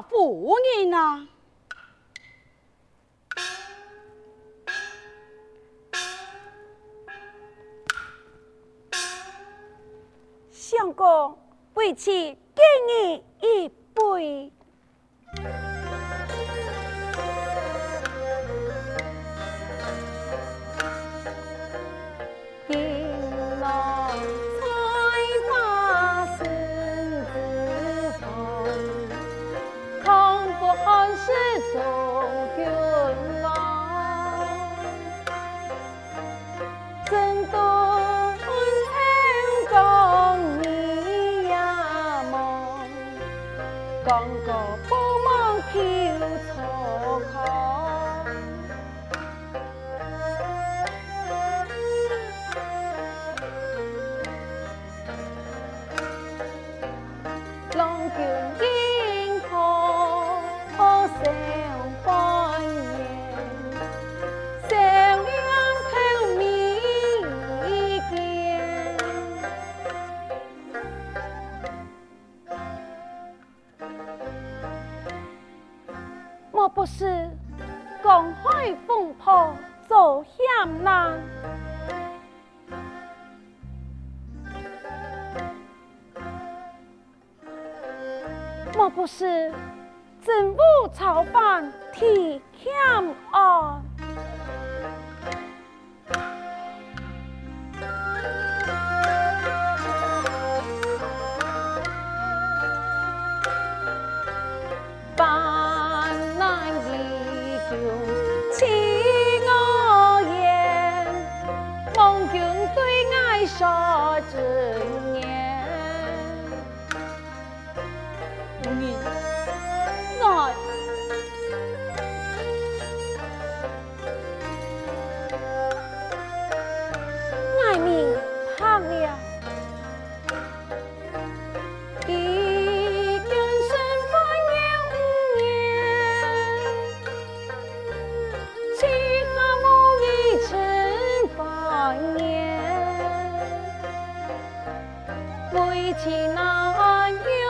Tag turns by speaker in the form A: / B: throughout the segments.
A: 夫人啊！
B: 相公，为妻敬你一杯。一起言。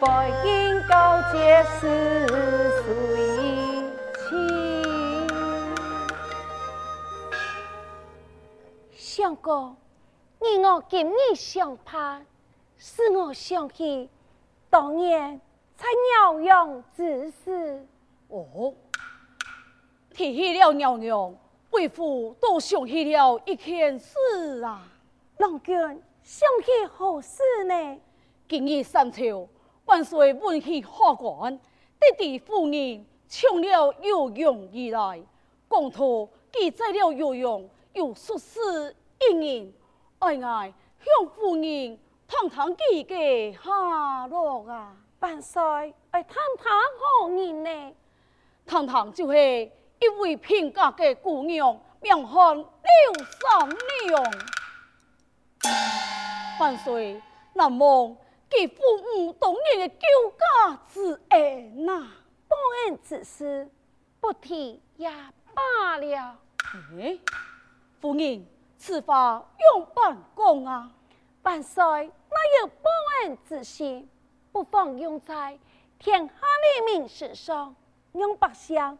B: 白银高阶时水清。相公，你我今日相拍，使我想起当年在鸟用之时。
A: 哦，提起了鸟娘，为父都想起了一件事啊。
B: 郎君，想起何事呢？
A: 今日三朝。万岁文缉下官，得知夫人抢了游泳而来，公途记载了游泳有数十一人，哀哀向夫人堂堂几个下落啊！
B: 伴随，哎，堂堂何人呢？
A: 堂堂就是一位贫家的姑娘，名唤刘三娘。伴随，难忘其父母当年的救家之恩呐！
B: 报恩之事，不提也罢了。
A: 哎，夫人，此话用办公啊？
B: 万岁，那有报恩之心，不妨用在天下黎民身上。让百姓安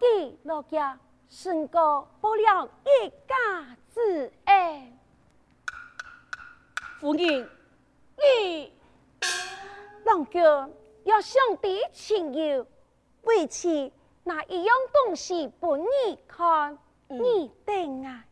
B: 居乐业，胜过报了一家之恩。
A: 夫人，你
B: 郎君要兄弟情谊，为此那一样东西不你看，嗯、你等啊。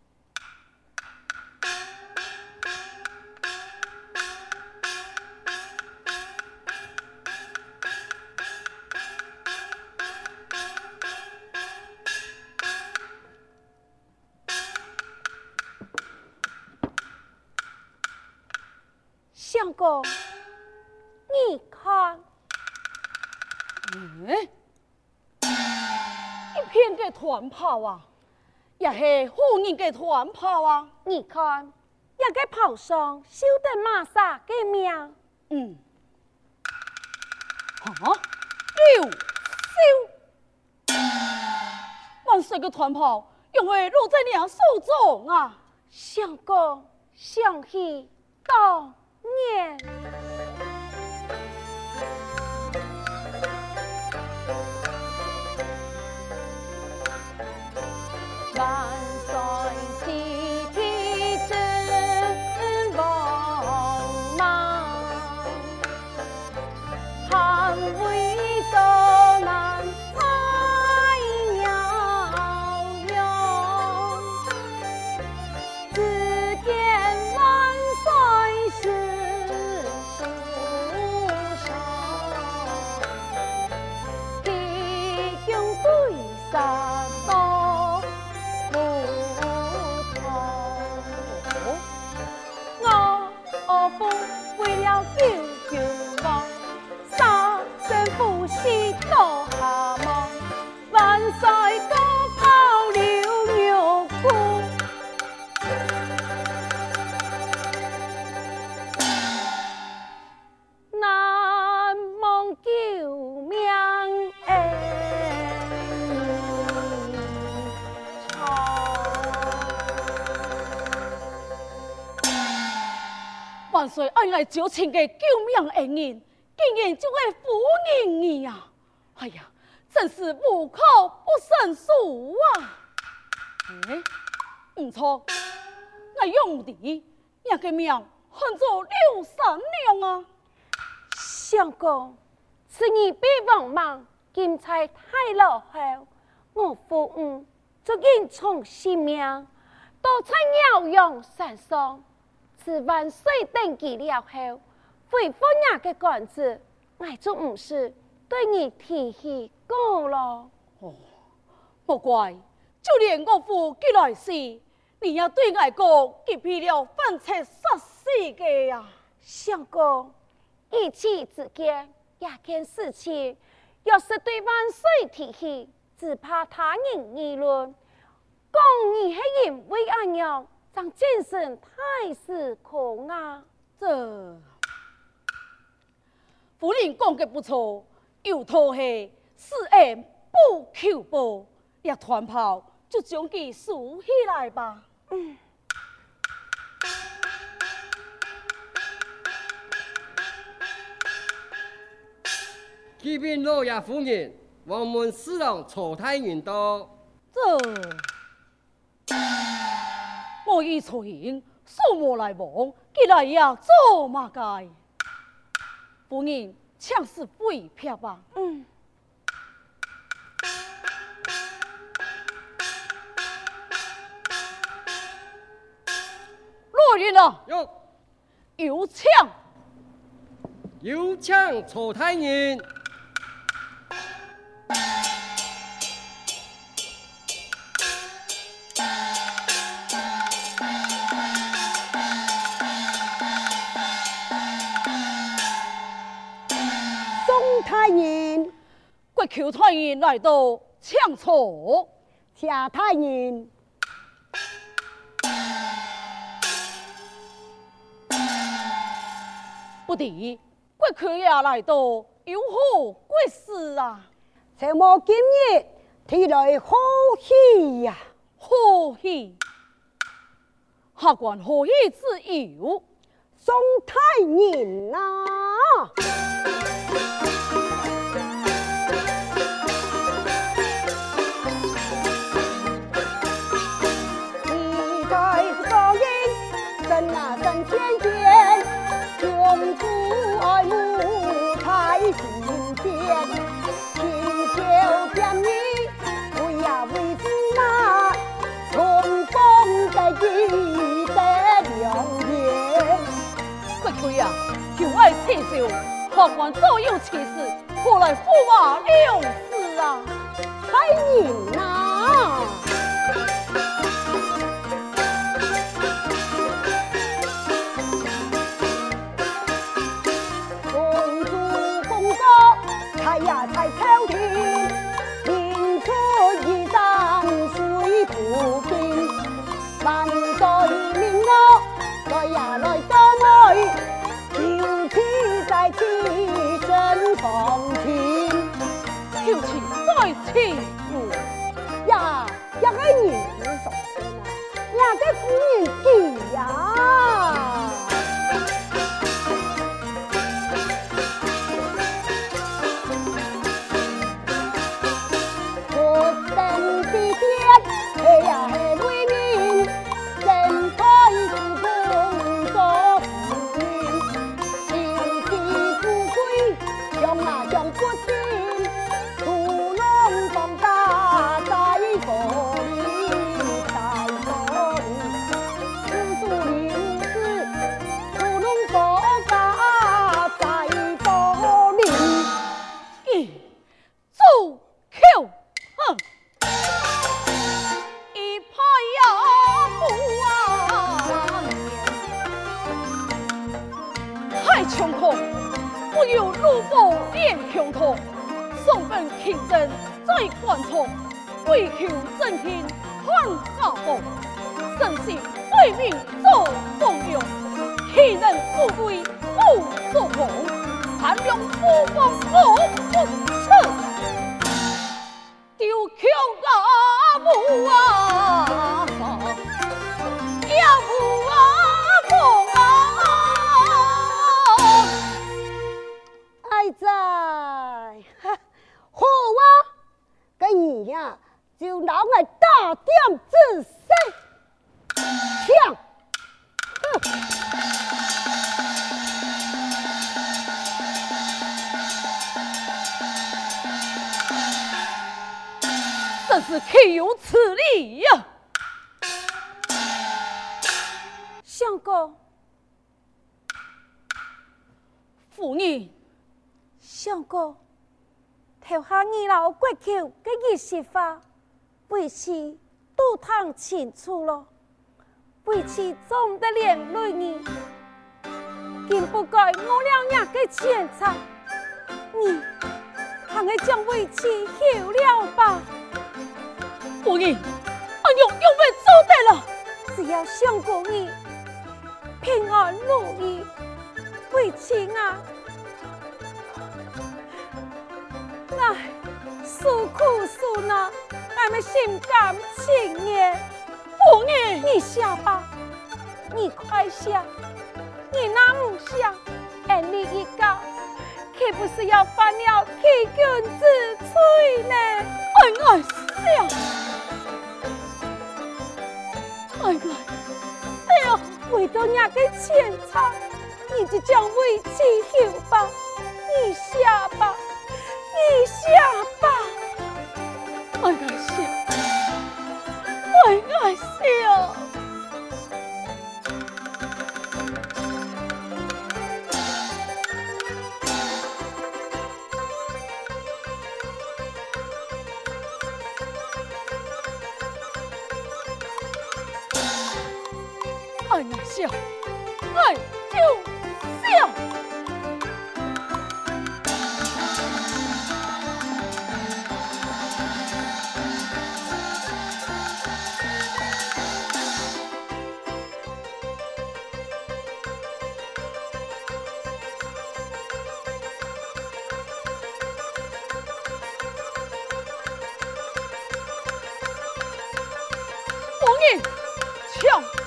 B: 你看，
A: 嗯，一片的团炮啊，也是妇人的团炮啊。
B: 你看，一个炮上绣的马煞的名，
A: 嗯，啊，刘秀，万岁的团炮，因为落在你手中啊。
B: 相公，想起到。
A: Нет. 九千个救命恩人，竟然就会夫人你呀！哎呀，真是无口不胜数啊！哎，唔错，我用的一个名喊做刘三娘啊！
B: 相公，此女被王莽金钗太落后，我父母就应从性命，都在鸟用山上。自万岁登基了后，回府衙的官职，我就不是对你提起过了。
A: 哦，不怪，就连我父寄来时，你也对我讲，结批了犯贼杀死的呀。
B: 相公，一气之间，也件事情，要是对万岁提起，只怕他人议论，讲你是因为安样。张精神太失控啊！
A: 这夫人讲的不错，有托系施恩不求报，一团炮就将其竖起来吧。嗯。
C: 启禀老爷夫人，我们四郎曹太元到。
A: 这。我已从数目来往，既来也做马街？夫人，请示回票吧。
B: 嗯。
A: 落云了。
C: 有。
A: 有请。
C: 有请曹太人。
A: 求太人来到，抢错。
D: 谢太人，
A: 不敌，国舅爷来到，有何贵事啊？
D: 请我今日提来贺喜呀，
A: 贺喜，下官何以之有？
D: 宋太人啊！
A: 下官早有此事，何来父王两事啊？
D: 太人啊！Queen. 在在，好啊！个你呀，
A: 就
D: 拿我大点子声，抢！真
A: 是岂有此理呀、
B: 相公，
A: 妇女。
B: 相公，投下二老国舅给你说话，为妻都通清楚了，为妻总得连累你，更不该我俩两个钱财，你还会将为妻休了吧？
A: 夫人，俺用用为做得了，
B: 只要相公你平安如意，为妻啊，哎，受苦受难，俺们心甘情愿。
A: 夫人，
B: 你下吧，你快下，你那么想，俺你一个，岂不是要犯了欺君之罪呢？
A: 哎哎，呀。哎呀，哎呀，
B: 为到那个钱财，你就将为妻休吧，你下吧，你下吧，
A: 我爱笑，爱爱笑。笑，抢！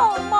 D: 朝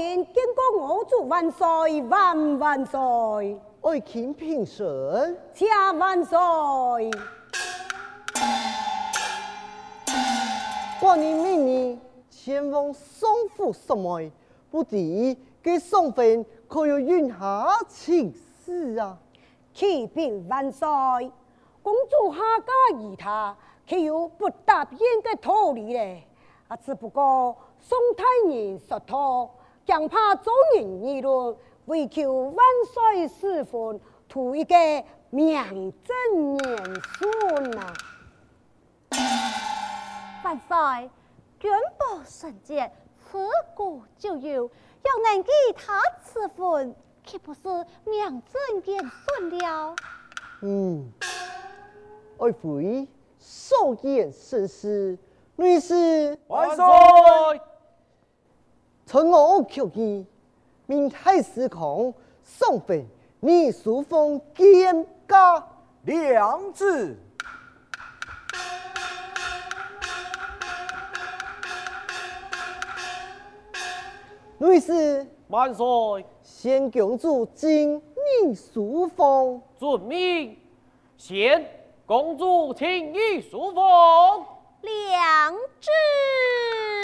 D: 廷见过我主万岁万万岁，
E: 爱卿平身，
D: 谢万岁。
E: 寡人明年前往宋府什么？不知给宋妃可有云下请示啊？
D: 启禀万岁，公主下嫁于他，岂有不答应的道理嘞？啊，只不过。宋太爷说他惊怕众人议论，为求万岁赐福，图一个名正言顺呐！
F: 万岁，君不圣洁，自古就有，要能给他赐婚，岂不是名正言顺了？
E: 嗯，爱妃受言甚是，女士
G: 万岁。
E: 从我求见，明太师空送回你书封见驾
G: 两字。
E: 女士
G: 万岁，
E: 先公主请你书封，
G: 遵命。先公主请你书封，
F: 两字。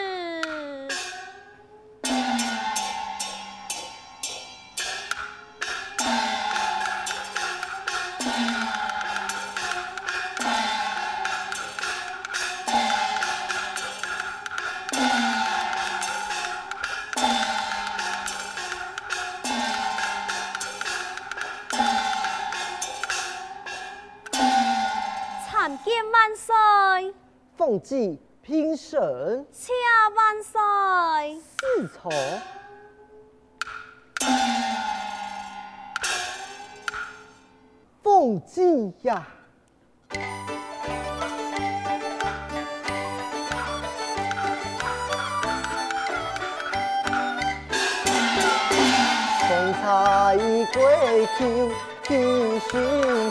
E: 季评审，
F: 车万岁，
E: 自从凤姐呀，风彩过秋，天心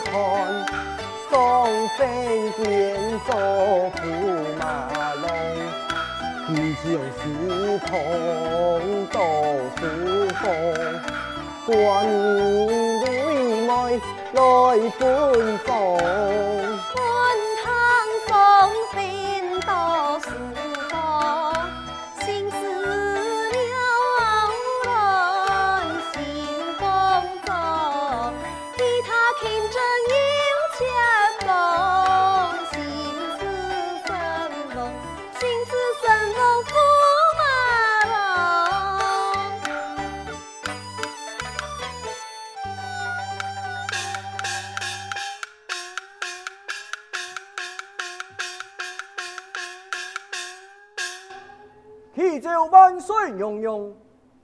E: 寒。双飞变作驸马龙，披将是同到书房，观音泪眉来伴奏。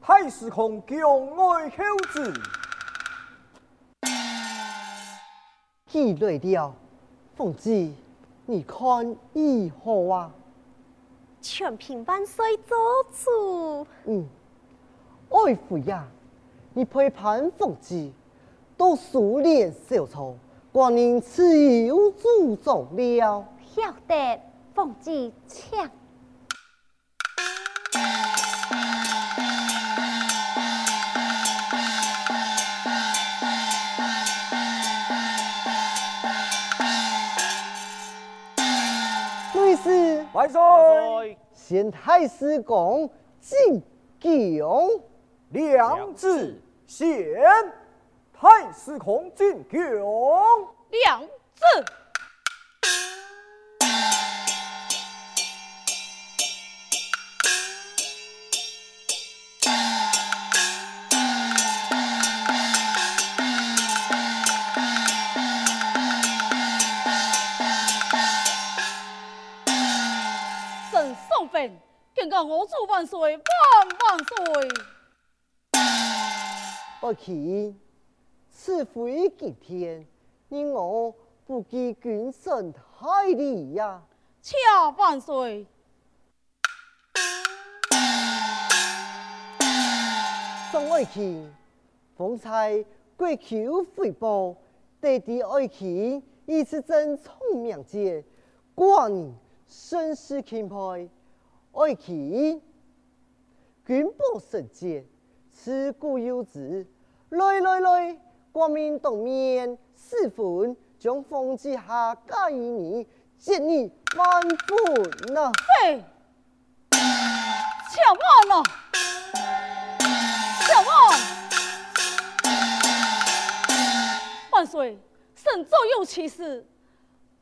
H: 太师空将爱孝子。
E: 记累了，凤姐，你看如何啊？
F: 全凭万岁做主。
E: 嗯，爱妃呀，你陪伴凤姐，都数练小丑，光阴自有祖宗了。
F: 晓得，凤姐请。
H: 万岁！
E: 贤太师公进宫，
H: 两字贤太师公进宫，
A: 两字。我祝万岁，万万岁！
E: 爱卿，此非今天，你我不计君臣太礼呀。
A: 恰万岁！
E: 宋爱卿，方才贵裘回报，弟弟爱卿一次真聪明捷，寡人甚是钦佩。爱卿，君宝神剑，此古有之。来来来，国民当面试婚，将凤姐下嫁于你，接你万分呐！
A: 嘿，千万呐，千万！万岁，神早有启示，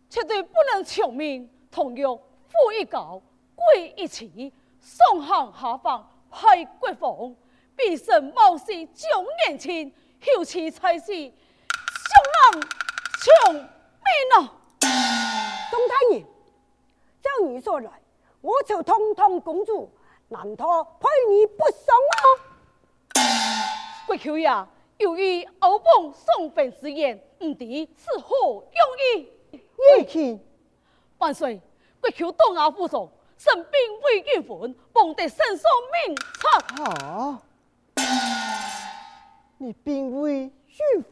A: 绝对不能抢命，同玉负一誥。贵一起，上行下放，派国防，必胜冒险将年轻，后期才是上郎抢命啊！
D: 东太爷，照你说来，我就通通公主，难道配你不送吗？
A: 国舅爷，由于欧邦送粉之言，唔敌是何用意？
E: 爱卿，
A: 万岁，国舅东亚不送。神兵未运魂，望得圣上明察。
E: 啊！你兵未运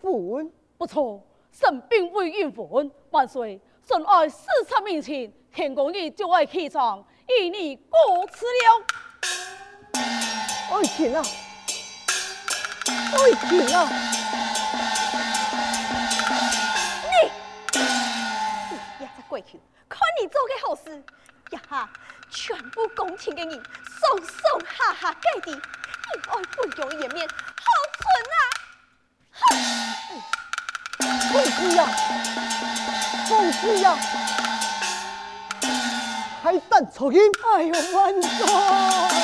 E: 魂？
A: 不错，神兵未运魂。万岁，神爱视察民情，天公爷就爱起床，与你过辞了。
E: 爱卿啊！爱卿啊！
F: 你，你也在跪求，看你做个好事呀哈！全部公卿给你，送送哈哈盖地，你爱不有颜面，好蠢啊！
E: 凤姐呀，凤姐呀，还等抽筋？
D: 哎呦，万岁！